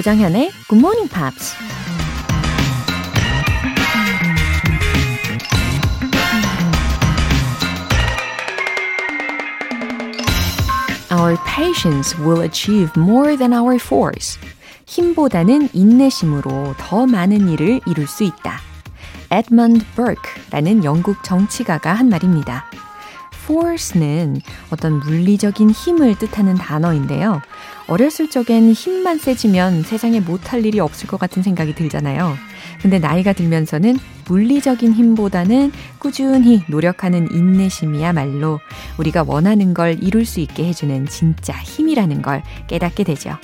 조장현의 Good Morning Pops. Our patience will achieve more than our force. 힘보다는 인내심으로 더 많은 일을 이룰 수 있다. Edmund Burke라는 영국 정치가가 한 말입니다. Force는 어떤 물리적인 힘을 뜻하는 단어인데요. 어렸을 적엔 힘만 세지면 세상에 못할 일이 없을 것 같은 생각이 들잖아요. 근데 나이가 들면서는 물리적인 힘보다는 꾸준히 노력하는 인내심이야말로 우리가 원하는 걸 이룰 수 있게 해주는 진짜 힘이라는 걸 깨닫게 되죠.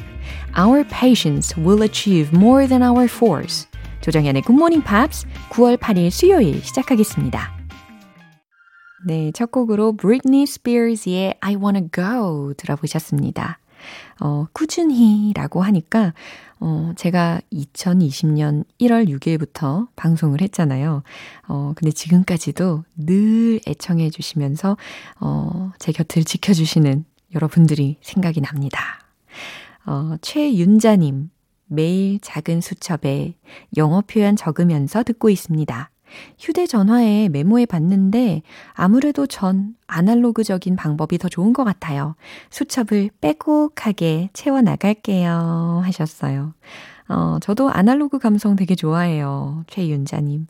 Our patience will achieve more than our force. 조정현의 Good Morning Pops 9월 8일 수요일 시작하겠습니다. 네, 첫 곡으로 Britney Spears의 I Wanna Go 들어보셨습니다. 어, 꾸준히 라고 하니까, 어, 제가 2020년 1월 6일부터 방송을 했잖아요. 어, 근데 지금까지도 늘 애청해 주시면서, 어, 제 곁을 지켜주시는 여러분들이 생각이 납니다. 어, 최윤자님, 매일 작은 수첩에 영어 표현 적으면서 듣고 있습니다. 휴대전화에 메모해 봤는데 아무래도 전 아날로그적인 방법이 더 좋은 것 같아요. 수첩을 빼곡하게 채워 나갈게요. 하셨어요. 어, 저도 아날로그 감성 되게 좋아해요. 최윤자님.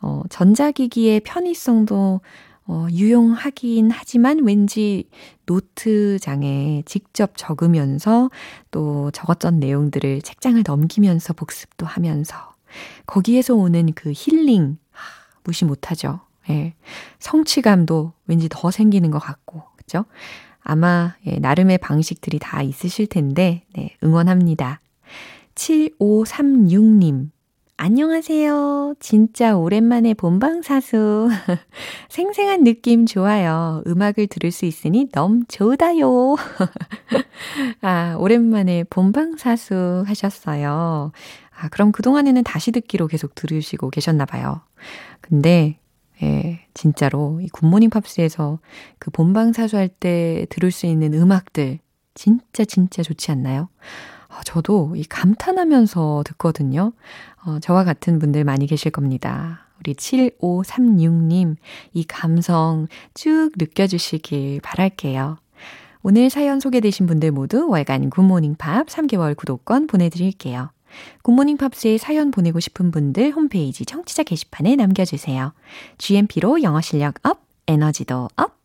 어, 전자기기의 편의성도 어, 유용하긴 하지만 왠지 노트장에 직접 적으면서 또 적었던 내용들을 책장을 넘기면서 복습도 하면서 거기에서 오는 그 힐링, 무시 못하죠. 예. 성취감도 왠지 더 생기는 것 같고, 그죠? 아마, 예, 나름의 방식들이 다 있으실 텐데, 네, 응원합니다. 7536님. 안녕하세요. 진짜 오랜만에 본방사수. 생생한 느낌 좋아요. 음악을 들을 수 있으니 너무 좋다요. 아, 오랜만에 본방사수 하셨어요. 아, 그럼 그동안에는 다시 듣기로 계속 들으시고 계셨나 봐요. 근데, 예, 진짜로 이 굿모닝 팝스에서 그 본방사수할 때 들을 수 있는 음악들 진짜 진짜 좋지 않나요? 아, 저도 이 감탄하면서 듣거든요. 어, 저와 같은 분들 많이 계실 겁니다. 우리 7536님, 이 감성 쭉 느껴주시길 바랄게요. 오늘 사연 소개되신 분들 모두 월간 굿모닝 팝 3개월 구독권 보내드릴게요. 굿모닝 팝스에 사연 보내고 싶은 분들 홈페이지 청취자 게시판에 남겨주세요. GMP로 영어 실력 up, 에너지도 up,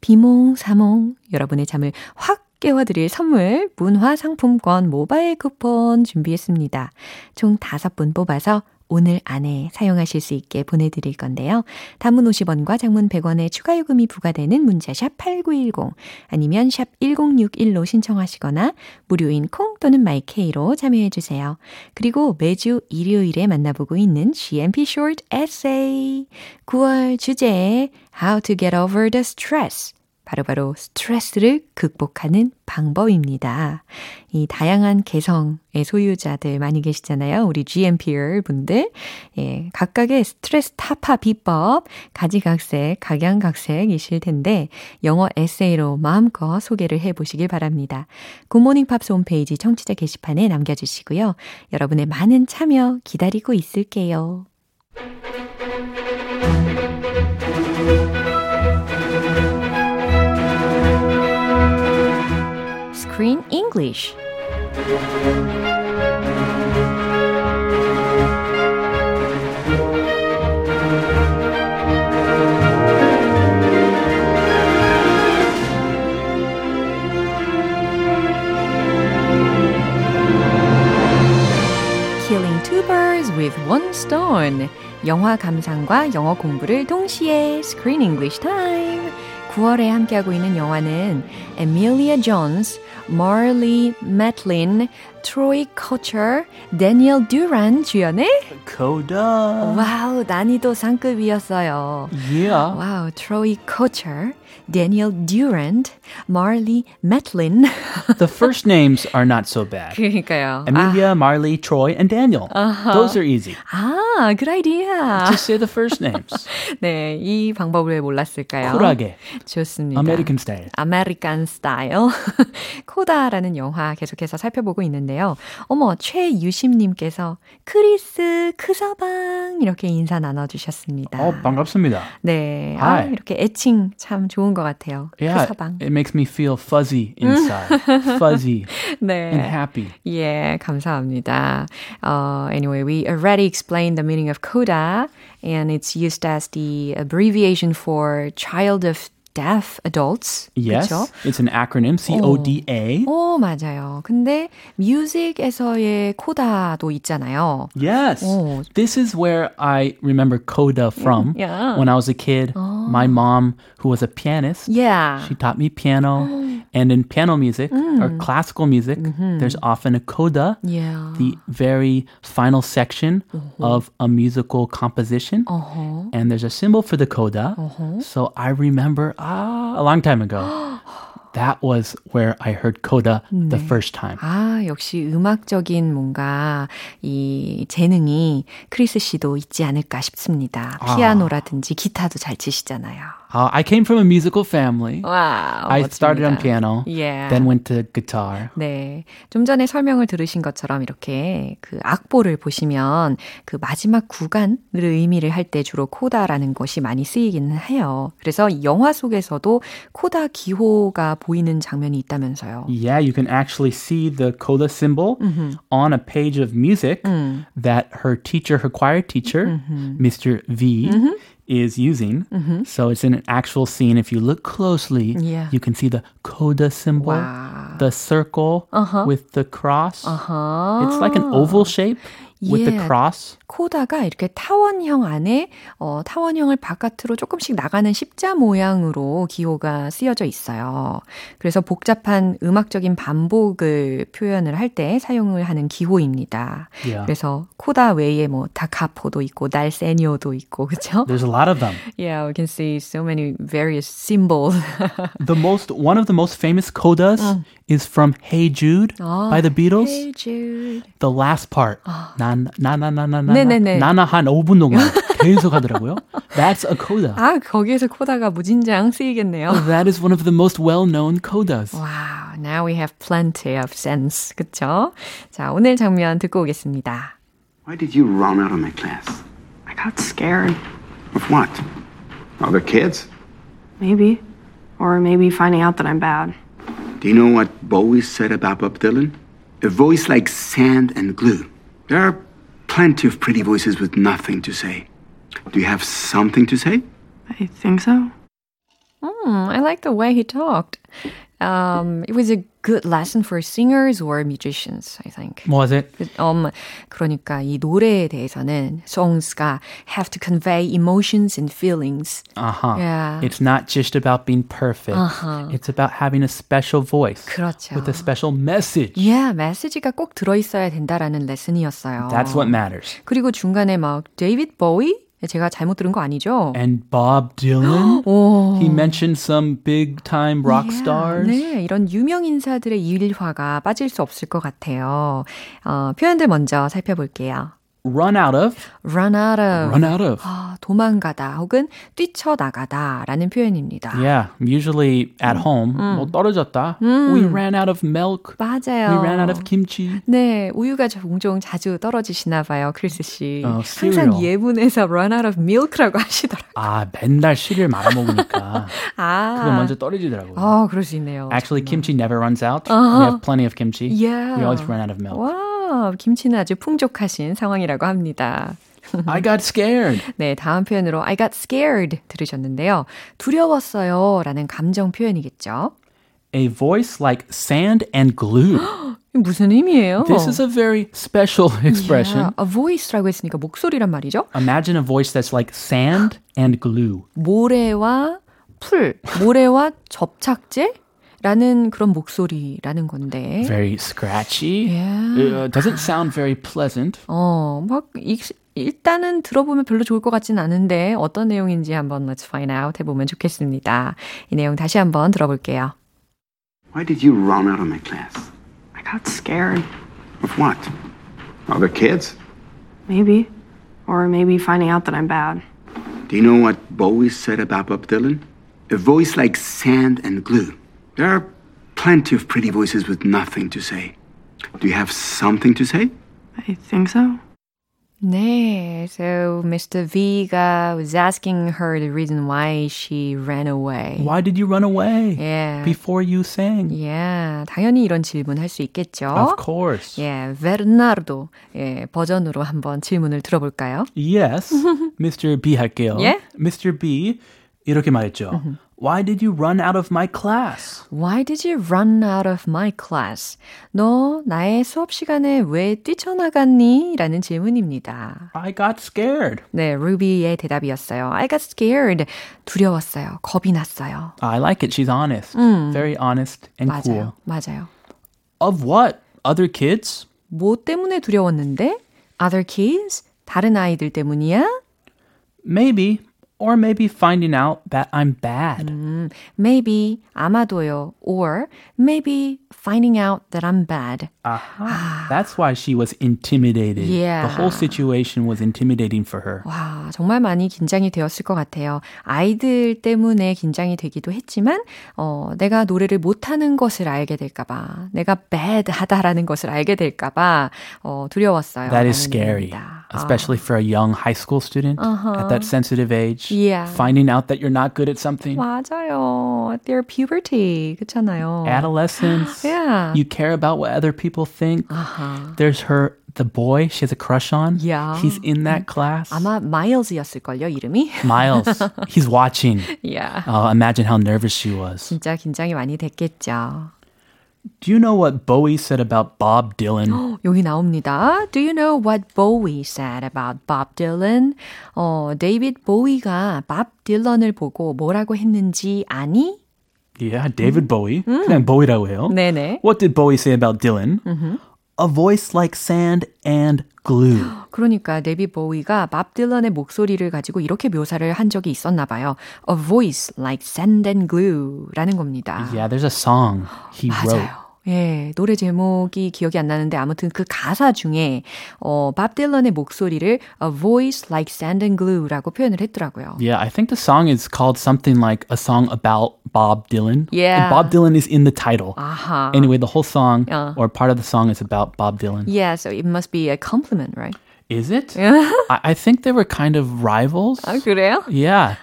비몽사몽 여러분의 잠을 확 깨워드릴 선물 문화 상품권 모바일 쿠폰 준비했습니다. 총 5분 뽑아서 오늘 안에 사용하실 수 있게 보내드릴 건데요. 단문 50원과 장문 100원의 추가 요금이 부과되는 문자샵 8910 아니면 샵 1061로 신청하시거나 무료인 콩 또는 마이케이로 참여해주세요. 그리고 매주 일요일에 만나보고 있는 GMP Short Essay 9월 주제 How to get over the stress 바로 바로 스트레스를 극복하는 방법입니다. 이 다양한 개성의 소유자들 많이 계시잖아요. 우리 GMPR 분들. 예, 각각의 스트레스 타파 비법, 가지각색, 각양각색이실 텐데, 영어 에세이로 마음껏 소개를 해 보시길 바랍니다. 굿모닝 팝스 홈페이지 청취자 게시판에 남겨주시고요. 여러분의 많은 참여 기다리고 있을게요. Screen English. Killing two birds with one stone. 영화 감상과 영어 공부를 동시에 Screen English Time. 9월에 함께하고 있는 영화는 Emilia Jones, Marley Matlin, Troy Kocher, Daniel Duran 주연의 Coda. 와우 난이도 상급이었어요. Yeah. 와우 Troy Kocher, Daniel Durant, Marley Matlin. The first names are not so bad. 그러니까요. Amelia, Marley, Troy, and Daniel. Those are easy. 아, good idea. Just say the first names. 네, 이 방법을 왜 몰랐을까요? 쿨하게. 좋습니다. American style. 아메리칸 스타일. 코다라는 영화 계속해서 살펴보고 있는데요. 주셨는데요. 어머, 최유심님께서 크리스 크서방 이렇게 인사 나눠주셨습니다. 어, 반갑습니다. 네, 아, Hi. 이렇게 애칭 참 좋은 것 같아요. Yeah, 크서방. it makes me feel fuzzy inside. fuzzy and 네. happy. 예, 감사합니다. Uh, anyway, we already explained the meaning of CODA, and it's used as the abbreviation for Child of Deaf Adults. Yes, 그쵸? it's an acronym, C-O-D-A. 오, 맞아요. 근데 뮤직에서의 코다도 있잖아요. Yes. Oh. This is where I remember coda from. Yeah. When I was a kid, my mom, who was a pianist, Yeah. she taught me piano. and in piano music or classical music, there's often a coda, Yeah. the very final section of a musical composition. Uh-huh. And there's a symbol for the coda. So I remember ah, a long time ago. that was where I heard coda the first time. 아, 역시 음악적인 뭔가 이 재능이 크리스 씨도 있지 않을까 싶습니다. 피아노라든지 기타도 잘 치시잖아요. Uh, I came from a musical family. 와우. I started on piano, Yeah. then went to guitar. 네. 좀 전에 설명을 들으신 것처럼 이렇게 그 악보를 보시면 그 마지막 구간을 의미를 할 때 주로 코다라는 것이 많이 쓰이기는 해요. 그래서 영화 속에서도 코다 기호가 보이는 장면이 있다면서요. Yeah, you can actually see the coda symbol on a page of music that her teacher, her choir teacher, Mr. V, is using. So it's in an actual scene. If you look closely, Yeah. you can see the coda symbol, Wow. the circle with the cross. Uh-huh. It's like an oval shape with the Yeah. cross. 코다가 이렇게 타원형 안에 어, 타원형을 바깥으로 조금씩 나가는 십자 모양으로 기호가 쓰여져 있어요. 그래서 복잡한 음악적인 반복을 표현을 할 때 사용을 하는 기호입니다. Yeah. 그래서 코다 외에 뭐 다카포도 있고 날세니오도 있고 그렇죠? There's a lot of them. Yeah, we can see so many various symbols. The most one of the most famous codas is from Hey Jude by the Beatles. Hey Jude. The last part. 나나나나나나 네네네. 나나 한 5분 동안 계속 하더라고요. That's a coda. 아, 거기에서 코다가 무진장 쓰이겠네요. That is one of the most well-known codas. Wow, now we have plenty of sense. 그쵸? 자, 오늘 장면 듣고 오겠습니다. Why did you run out of my class? I got scared. Of what? Other kids? Maybe. Or maybe finding out that I'm bad. Do you know what Bowie said about Bob Dylan? A voice like sand and glue. There are plenty of pretty voices with nothing to say. Do you have something to say? I think so. Hmm, I like the way he talked. Um, it was a good lesson for singers or musicians, I think. Was it? 그, um, 그러니까 이 노래에 대해서는 songs가 have to convey emotions and feelings. Uh-huh. Yeah. It's not just about being perfect. It's about having a special voice 그렇죠. with a special message. Yeah, 메시지가 꼭 들어있어야 된다라는 레슨이었어요. That's what matters. 그리고 중간에 막 데이비드 보이? 제가 잘못 들은 거 아니죠? And Bob Dylan, 오. he mentioned some big time rock Yeah, stars. 네, 이런 유명 인사들의 일화가 빠질 수 없을 것 같아요. 어, 표현들 먼저 살펴볼게요. Run out of, run out of. run out of. 아, 도망가다 혹은 뛰쳐나가다 라는 표현입니다. Yeah, usually at home, 뭐 떨어졌다. We ran out of milk. 맞아요. We ran out of kimchi. 네, 우유가 종종 자주 떨어지시나 봐요, 크리스 씨. 어, 항상. 예문에서 run out of milk라고 하시더라고요. 아, 맨날 시리얼 말아 먹으니까 아, 그거 먼저 떨어지더라고요. 아, 그럴 수 있네요. Actually, kimchi never runs out. We have plenty of kimchi. Yeah. We always run out of milk. 와, 김치는 아주 풍족하신 상황이라고 합니다. I got scared. 네, 다음 표현으로 I got scared 들으셨는데요. 두려웠어요 라는 감정 표현이겠죠. A voice like sand and glue. 무슨 의미예요? This is a very special expression. Yeah, a voice라고 했으니까 목소리란 말이죠. Imagine a voice that's like sand and glue. 모래와 풀, 모래와 접착제? 라는 그런 목소리라는 건데. Very scratchy. Yeah. Uh, doesn't sound very pleasant. 어, 막 이- 일단은 들어보면 별로 좋을 것 같진 않은데 어떤 내용인지 한번 let's find out 해보면 좋겠습니다. 이 내용 다시 한번 들어볼게요. Why did you run out of my class? I got scared. Of what? Other kids? Maybe. Or maybe finding out that I'm bad. Do you know what Bowie said about Bob Dylan? A voice like sand and glue. There are plenty of pretty voices with nothing to say. Do you have something to say? I think so. 네, so Mr. V가 was asking her the reason why she ran away. Why did you run away Yeah. before you sang? Yeah, 당연히 이런 질문 할 수 있겠죠. Of course. 예, 베르나르도 예, 버전으로 한번 질문을 들어볼까요? Yes. Mr. B 할게요. 예? Mr. B 이렇게 말했죠. Why did you run out of my class? Why did you run out of my class? 너 나의 수업 시간에 왜 뛰쳐나갔니? 라는 질문입니다. I got scared. 네, 루비의 대답이었어요. I got scared. 두려웠어요. 겁이 났어요. I like it. She's honest. Very honest and cool. 맞아요. 맞아요. Of what? Other kids? 뭐 때문에 두려웠는데? Other kids? 다른 아이들 때문이야? Maybe. Or maybe finding out that I'm bad. Maybe, 아마도요. Or maybe finding out that I'm bad. Aha. That's why she was intimidated. Yeah. The whole situation was intimidating for her. 와, 정말 많이 긴장이 되었을 것 같아요. 아이들 때문에 긴장이 되기도 했지만, 어, 내가 노래를 못 하는 것을 알게 될까 봐, 내가 bad 하다라는 것을 알게 될까 봐, 어, 두려웠어요. That is scary, 의미입니다. especially for a young high school student at that sensitive age. Yeah. Finding out that you're not good at something. 맞아요. Their puberty. 그렇잖아요. Adolescence. Yeah. You care about what other people think. There's her, the boy she has a crush on. Yeah. He's in that class. 아마 마일즈였을걸요, 이름이? Miles. He's watching. yeah. Oh, imagine how nervous she was. 진짜 긴장이 많이 됐겠죠. Do you know what Bowie said about Bob Dylan? 여기 나옵니다. Do you know what Bowie said about Bob Dylan? 어, 데이비드 보위가 밥 딜런을 보고 뭐라고 했는지 아니? yeah, David Bowie. 그냥 Bowie라고 해요. 네네. What did Bowie say about Dylan? A voice like sand and glue. 그러니까 데이비드 보위가 밥 딜런의 목소리를 가지고 이렇게 묘사를 한 적이 있었나 봐요. A voice like sand and glue라는 겁니다. Yeah, there's a song he wrote. 맞아요. 예, 노래 제목이 기억이 안 나는데 아무튼 그 가사 중에 어, 밥 딜런의 목소리를 a voice like sand and glue라고 표현을 했더라고요. Yeah, I think the song is called something like a song about Bob Dylan. Yeah. And Bob Dylan is in the title. 아하. Anyway, the whole song Uh. or part of the song is about Bob Dylan. Yeah, so it must be a compliment, right? Is it? I, I think they were kind of rivals. 아, 그래요? Yeah.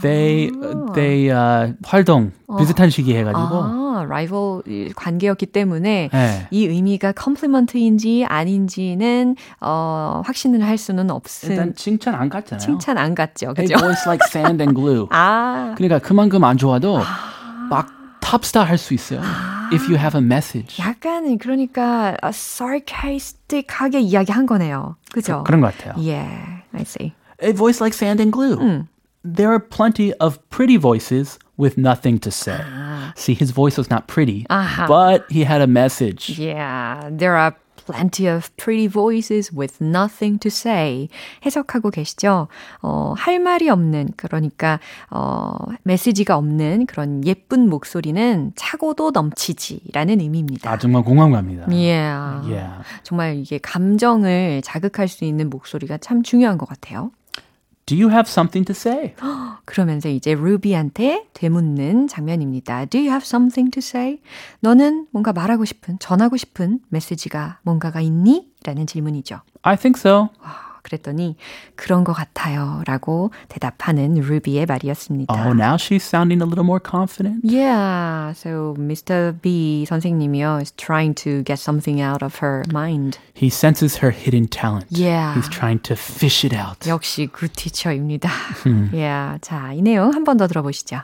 They they uh, 활동 비슷한 시기에 해가지고 아, 라이벌 관계였기 때문에 네. 이 의미가 컴플리먼트인지 아닌지는 어, 확신을 할 수는 일단 없음. 칭찬 안 같잖아요. 칭찬 안 같죠, A 그죠? voice like sand and glue. 아, 그러니까 그만큼 안 좋아도 막 탑스타 할 수 있어요. If you have a message. 약간 그러니까 어, sarcastic하게 이야기한 거네요, 그죠? 그 런 것 같아요. Yeah, I see. A voice like sand and glue. There are plenty of pretty voices with nothing to say. See, his voice was not pretty, but he had a message. Yeah, there are plenty of pretty voices with nothing to say. 해석하고 계시죠? 어, 할 말이 없는, 그러니까, 어, 메시지가 없는 그런 예쁜 목소리는 차고도 넘치지 라는 의미입니다. 아, 정말 공감 갑니다. Yeah. Yeah. 정말 이게 감정을 자극할 수 있는 목소리가 참 중요한 것 같아요. Do you have something to say? 그러면서 이제 루비한테 되묻는 장면입니다. Do you have something to say? 너는 뭔가 말하고 싶은, 전하고 싶은 메시지가 뭔가가 있니? 라는 질문이죠. I think so. 그랬더니 그런 것 같아요. 라고 대답하는 루비의 말이었습니다. Oh, now she's sounding a little more confident. Yeah, so Mr. B 선생님이요 is trying to get something out of her mind. He senses her hidden talent. Yeah. He's trying to fish it out. 역시 굿 티처입니다. yeah, 자, 이 내용 한 번 더 들어보시죠.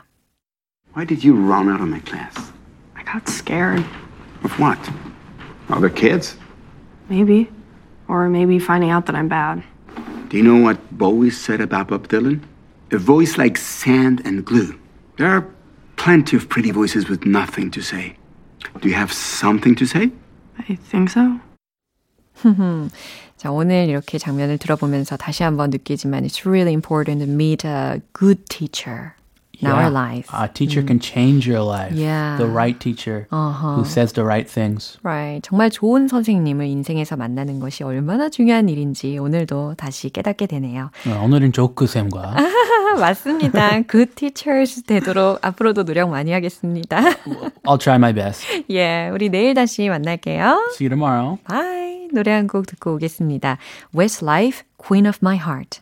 Why did you run out of my class? I got scared. Of what? Other kids? Maybe. Or maybe finding out that I'm bad. Do you know what Bowie said about Bob Dylan? A voice like sand and glue. There are plenty of pretty voices with nothing to say. Do you have something to say? I think so. 자, 오늘 이렇게 장면을 들어보면서 다시 한번 느끼지만 it's really important to meet a good teacher In our life. A teacher can change your life. Yeah. The right teacher who says the right things. Right. 정말 좋은 선생님을 인생에서 만나는 것이 얼마나 중요한 일인지 오늘도 다시 깨닫게 되네요. 어, 오늘은 조크 쌤과 맞습니다. Good teachers 되도록 앞으로도 노력 많이 하겠습니다. I'll try my best. 예, 우리 내일 다시 만날게요. See you tomorrow. Bye. 노래 한 곡 듣고 오겠습니다. Westlife, Queen of My Heart.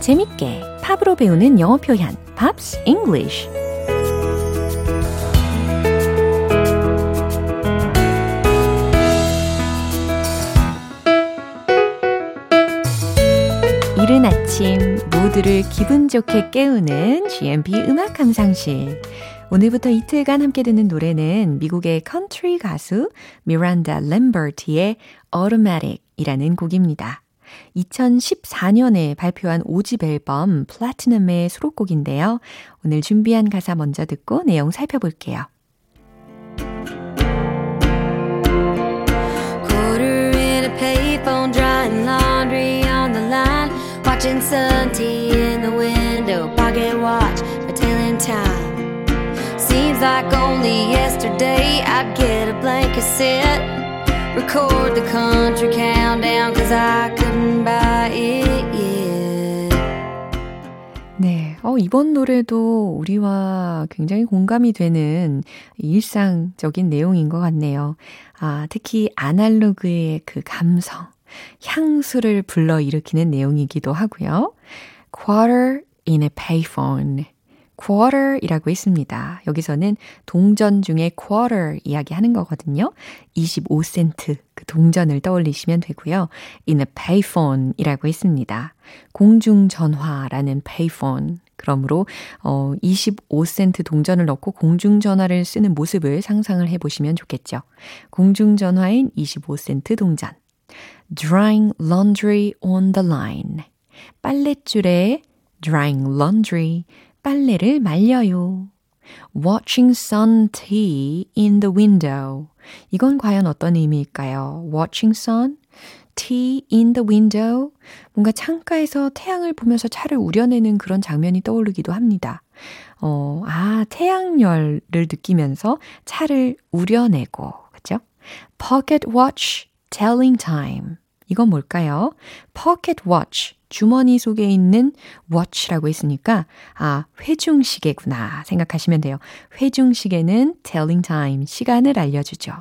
재밌게 팝으로 배우는 영어 표현 Pops English 이른 아침 모두를 기분 좋게 깨우는 GMP 음악 감상실. 오늘부터 이틀간 함께 듣는 노래는 미국의 컨트리 가수 미란다 램버트의 Automatic이라는 곡입니다. 2014년에 발표한 5집 앨범 플래티넘의 수록곡인데요. 오늘 준비한 가사 먼저 듣고 내용 살펴볼게요. Record the country countdown, cause I couldn't buy it yet. 네, 어, 이번 노래도 우리와 굉장히 공감이 되는 일상적인 내용인 것 같네요. 아, 특히 아날로그의 그 감성, 향수를 불러 일으키는 내용이기도 하고요. Quarter in a payphone. Quarter이라고 있습니다. 여기서는 동전 중에 quarter 이야기하는 거거든요. 25센트 그 동전을 떠올리시면 되고요. in a payphone이라고 있습니다. 공중전화라는 payphone. 그러므로 어 25센트 동전을 넣고 공중전화를 쓰는 모습을 상상을 해 보시면 좋겠죠. 공중전화인 25센트 동전. drying laundry on the line. 빨랫줄에 drying laundry 빨래를 말려요. Watching sun tea in the window. 이건 과연 어떤 의미일까요? Watching sun, tea in the window. 뭔가 창가에서 태양을 보면서 차를 우려내는 그런 장면이 떠오르기도 합니다. 어, 아, 태양열을 느끼면서 차를 우려내고, 그죠? Pocket watch, telling time. 이건 뭘까요? Pocket watch. 주머니 속에 있는 watch라고 했으니까 아, 회중시계구나 생각하시면 돼요. 회중시계는 telling time, 시간을 알려주죠.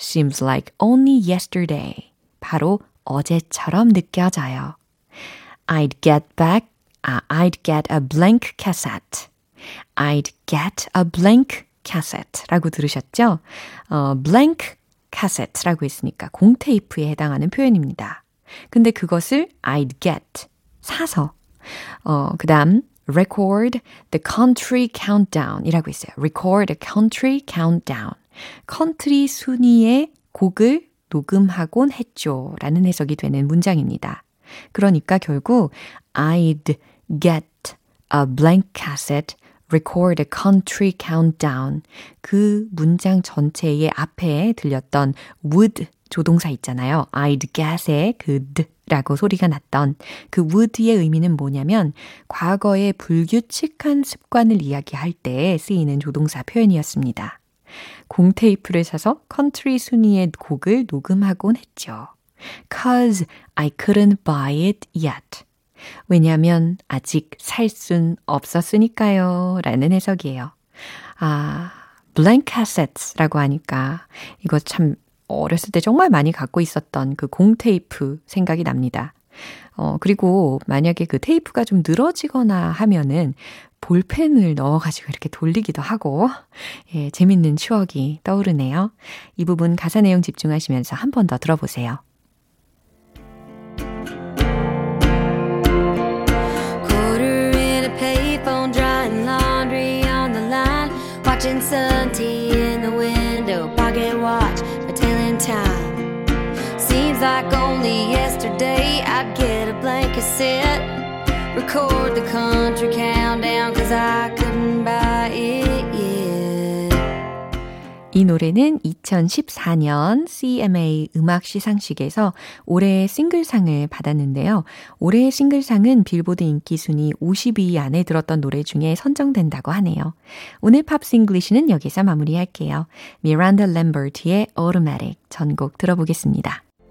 Seems like only yesterday. 바로 어제처럼 느껴져요. I'd get back, 아, I'd get a blank cassette. I'd get a blank cassette 라고 들으셨죠? 어, blank cassette라고 했으니까 공테이프에 해당하는 표현입니다. 근데 그것을 I'd get 사서 어 그다음 record the country countdown 이라고 있어요. record the country countdown. 컨트리 순위의 곡을 녹음하곤 했죠. 라는 해석이 되는 문장입니다. 그러니까 결국 I'd get a blank cassette record a country countdown. 그 문장 전체의 앞에 들렸던 would 조동사 있잖아요. I'd get의 그 드라고 소리가 났던 그 would의 의미는 뭐냐면 과거의 불규칙한 습관을 이야기할 때 쓰이는 조동사 표현이었습니다. 공테이프를 사서 컨트리 순위의 곡을 녹음하곤 했죠. Cause I couldn't buy it yet. 왜냐면 아직 살 순 없었으니까요. 라는 해석이에요. 아, blank cassettes라고 하니까 이거 참 어렸을 때 정말 많이 갖고 있었던 그 공테이프 생각이 납니다. 어, 그리고 만약에 그 테이프가 좀 늘어지거나 하면은 볼펜을 넣어가지고 이렇게 돌리기도 하고, 예, 재밌는 추억이 떠오르네요. 이 부분 가사 내용 집중하시면서 한 번 더 들어보세요. Seems like only yesterday I'd get a blank cassette, record the country countdown, cause I couldn't buy it yet. 이 노래는 2014년 CMA 음악 시상식에서 올해의 싱글상을 받았는데요. 올해의 싱글상은 빌보드 인기 순위 50위 안에 들었던 노래 중에 선정된다고 하네요. 오늘 Pops English는 여기서 마무리할게요. 미란다 램버트의 Automatic 전곡 들어보겠습니다.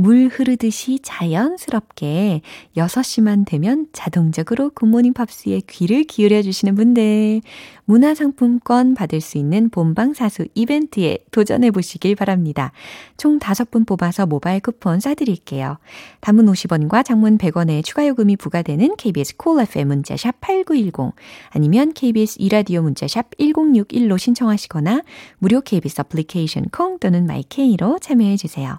물 흐르듯이 자연스럽게 6시만 되면 자동적으로 굿모닝 팝스에 귀를 기울여 주시는 분들 문화상품권 받을 수 있는 본방사수 이벤트에 도전해 보시길 바랍니다. 총 5분 뽑아서 모바일 쿠폰 쏴드릴게요. 단문 50원과 장문 100원의 추가 요금이 부과되는 KBS 콜 cool FM 문자샵 8910 아니면 KBS 이라디오 문자샵 1061로 신청하시거나 무료 KBS 애플리케이션 콩 또는 마이케이로 참여해 주세요.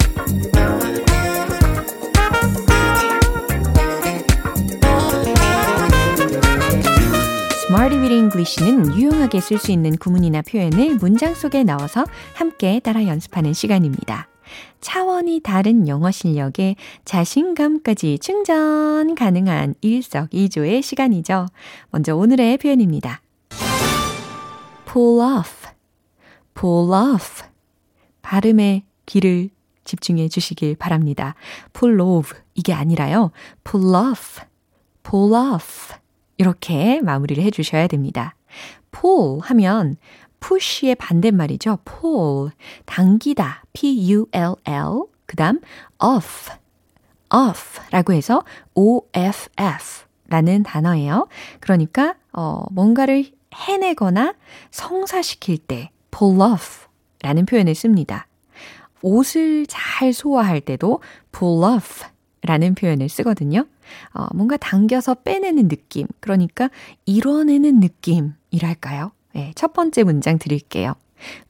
With English는 유용하게 쓸 수 있는 구문이나 표현을 문장 속에 넣어서 함께 따라 연습하는 시간입니다. 차원이 다른 영어 실력에 자신감까지 충전 가능한 일석이조의 시간이죠. 먼저 오늘의 표현입니다. pull off, pull off. 발음에 귀를 집중해 주시길 바랍니다. pull off 이게 아니라요. pull off, pull off. 이렇게 마무리를 해 주셔야 됩니다. pull 하면 push의 반대말이죠. pull. 당기다. p-u-l-l. 그 다음 off. off 라고 해서 o-f-f 라는 단어예요. 그러니까, 어, 뭔가를 해내거나 성사시킬 때 pull off 라는 표현을 씁니다. 옷을 잘 소화할 때도 pull off 라는 표현을 쓰거든요. 어, 뭔가 당겨서 빼내는 느낌, 그러니까 이뤄내는 느낌이랄까요? 네, 첫 번째 문장 드릴게요.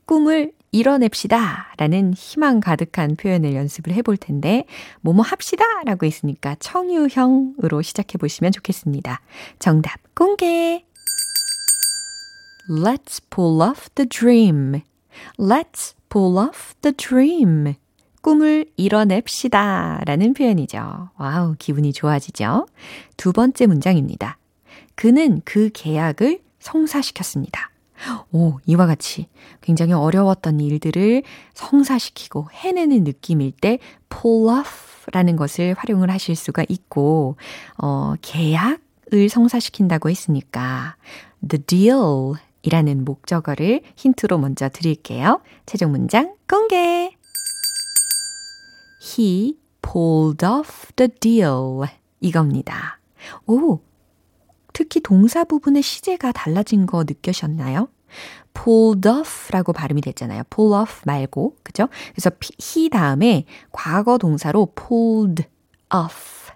꿈을 이뤄냅시다 라는 희망 가득한 표현을 연습을 해볼 텐데, 뭐뭐 합시다 라고 있으니까 청유형으로 시작해 보시면 좋겠습니다. 정답 공개! Let's pull off the dream. Let's pull off the dream. 꿈을 이뤄냅시다 라는 표현이죠. Wow, 기분이 좋아지죠? 두 번째 문장입니다. 그는 그 계약을 성사시켰습니다. 오, 이와 같이 굉장히 어려웠던 일들을 성사시키고 해내는 느낌일 때 pull off 라는 것을 활용을 하실 수가 있고, 어, 계약을 성사시킨다고 했으니까 the deal 이라는 목적어를 힌트로 먼저 드릴게요. 최종 문장 공개! He pulled off the deal. 이겁니다. 오, 특히 동사 부분의 시제가 달라진 거 느껴셨나요? pulled off라고 발음이 됐잖아요. pull off 말고, 그죠? 그래서 he 다음에 과거 동사로 pulled off,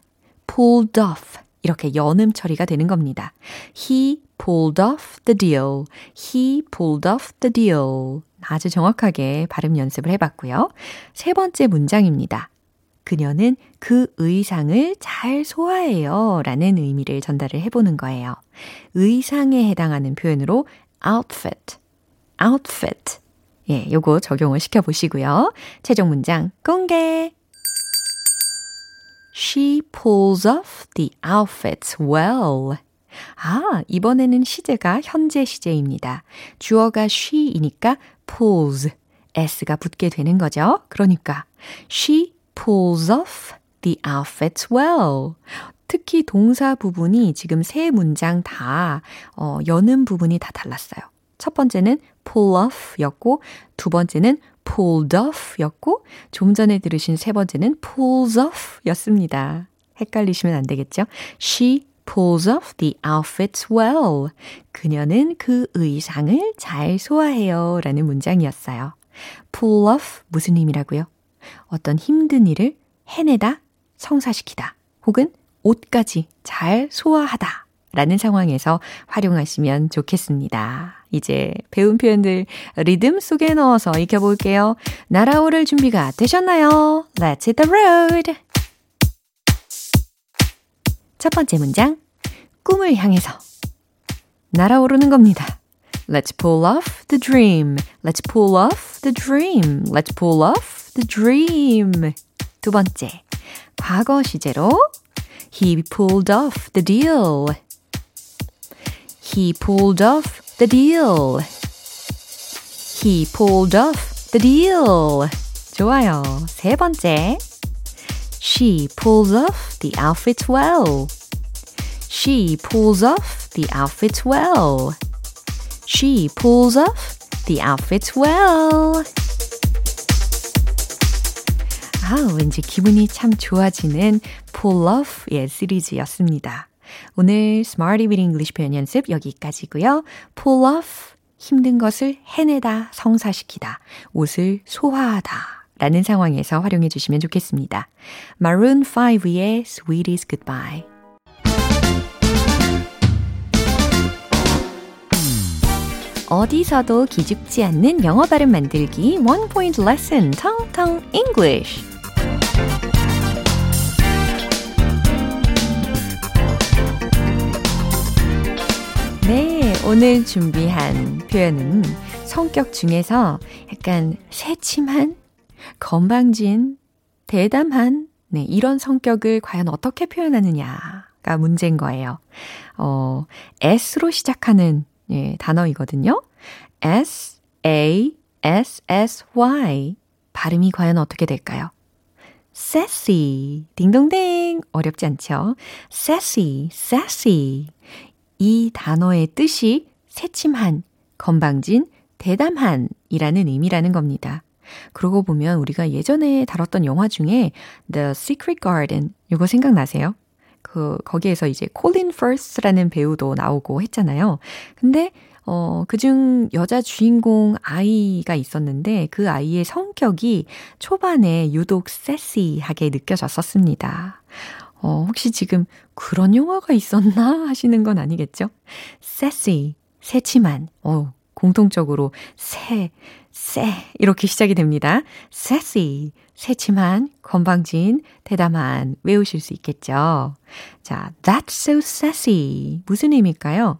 pulled off 이렇게 연음 처리가 되는 겁니다. He pulled off the deal. He pulled off the deal. 아주 정확하게 발음 연습을 해봤고요. 세 번째 문장입니다. 그녀는 그 의상을 잘 소화해요. 라는 의미를 전달을 해보는 거예요. 의상에 해당하는 표현으로 outfit, outfit. 예, 요거 적용을 시켜보시고요. 최종 문장 공개! She pulls off the outfits well. 아, 이번에는 시제가 현재 시제입니다. 주어가 she이니까 pulls, s가 붙게 되는 거죠. 그러니까 she pulls off the outfits well. 특히 동사 부분이 지금 세 문장 다 어, 여는 부분이 다 달랐어요. 첫 번째는 pull off 였고 두 번째는 pulled off 였고 좀 전에 들으신 세 번째는 pulls off 였습니다. 헷갈리시면 안 되겠죠? She pulls off the outfits well. 그녀는 그 의상을 잘 소화해요. 라는 문장이었어요. pull off 무슨 힘이라고요? 어떤 힘든 일을 해내다, 성사시키다, 혹은 옷까지 잘 소화하다. 라는 상황에서 활용하시면 좋겠습니다. 이제 배운 표현들 리듬 속에 넣어서 익혀볼게요. 날아오를 준비가 되셨나요? Let's hit the road! 첫 번째 문장. 꿈을 향해서. 날아오르는 겁니다. Let's pull off the dream. Let's pull off the dream. Let's pull off the dream. 두 번째. 과거 시제로 He pulled off the deal. He pulled off the deal. He pulled off the deal. 좋아요. 세 번째. She pulls off the outfit well. She pulls off the outfit well. She pulls off the outfit well. 아, 왠지 기분이 참 좋아지는 pull off의 시리즈였습니다. 오늘 Smarty with English 표현 연습 여기까지고요. pull off 힘든 것을 해내다, 성사시키다, 옷을 소화하다 라는 상황에서 활용해 주시면 좋겠습니다. Maroon 5의 Sweetest Goodbye 어디서도 기죽지 않는 영어 발음 만들기 One Point Lesson Tong English 네, 오늘 준비한 표현은 성격 중에서 약간 새침한, 건방진, 대담한, 네, 이런 성격을 과연 어떻게 표현하느냐가 문제인 거예요. 어, S로 시작하는 예, 단어이거든요. S, A, S, S, Y. 발음이 과연 어떻게 될까요? sassy. 딩동댕. 어렵지 않죠? sassy, sassy. 이 단어의 뜻이 새침한, 건방진, 대담한 이라는 의미라는 겁니다. 그러고 보면 우리가 예전에 다뤘던 영화 중에 The Secret Garden 이거 생각나세요? 그 거기에서 이제 콜린 퍼스라는 배우도 나오고 했잖아요. 근데 어, 그중 여자 주인공 아이가 있었는데 그 아이의 성격이 초반에 유독 세시하게 느껴졌었습니다. 어, 혹시 지금 그런 영화가 있었나 하시는 건 아니겠죠? sassy, 새침한, 어, 공통적으로 새, 새 이렇게 시작이 됩니다. sassy, 새침한, 건방진, 대담한 외우실 수 있겠죠. 자, that's so sassy 무슨 의미일까요?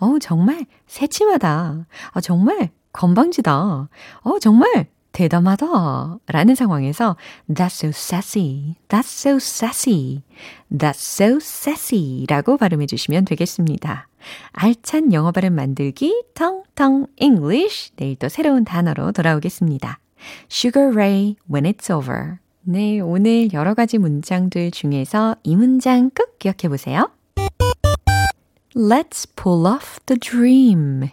어, 정말 새침하다. 어, 정말 건방지다. 어, 정말 대담하다. 라는 상황에서 That's so sassy. That's so sassy. That's so sassy. 라고 발음해 주시면 되겠습니다. 알찬 영어 발음 만들기 텅텅 English. 내일 또 새로운 단어로 돌아오겠습니다. Sugar Ray When It's Over. 네, 오늘 여러 가지 문장들 중에서 이 문장 꼭 기억해 보세요. Let's pull off the dream.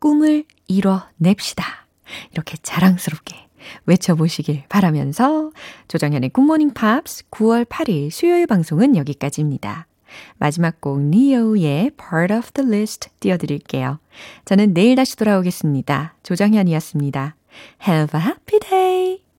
꿈을 이뤄냅시다. 이렇게 자랑스럽게 외쳐보시길 바라면서 조정현의 굿모닝 팝스 9월 8일 수요일 방송은 여기까지입니다. 마지막 곡 니오의 Part of the List 띄워드릴게요. 저는 내일 다시 돌아오겠습니다. 조정현이었습니다. Have a happy day!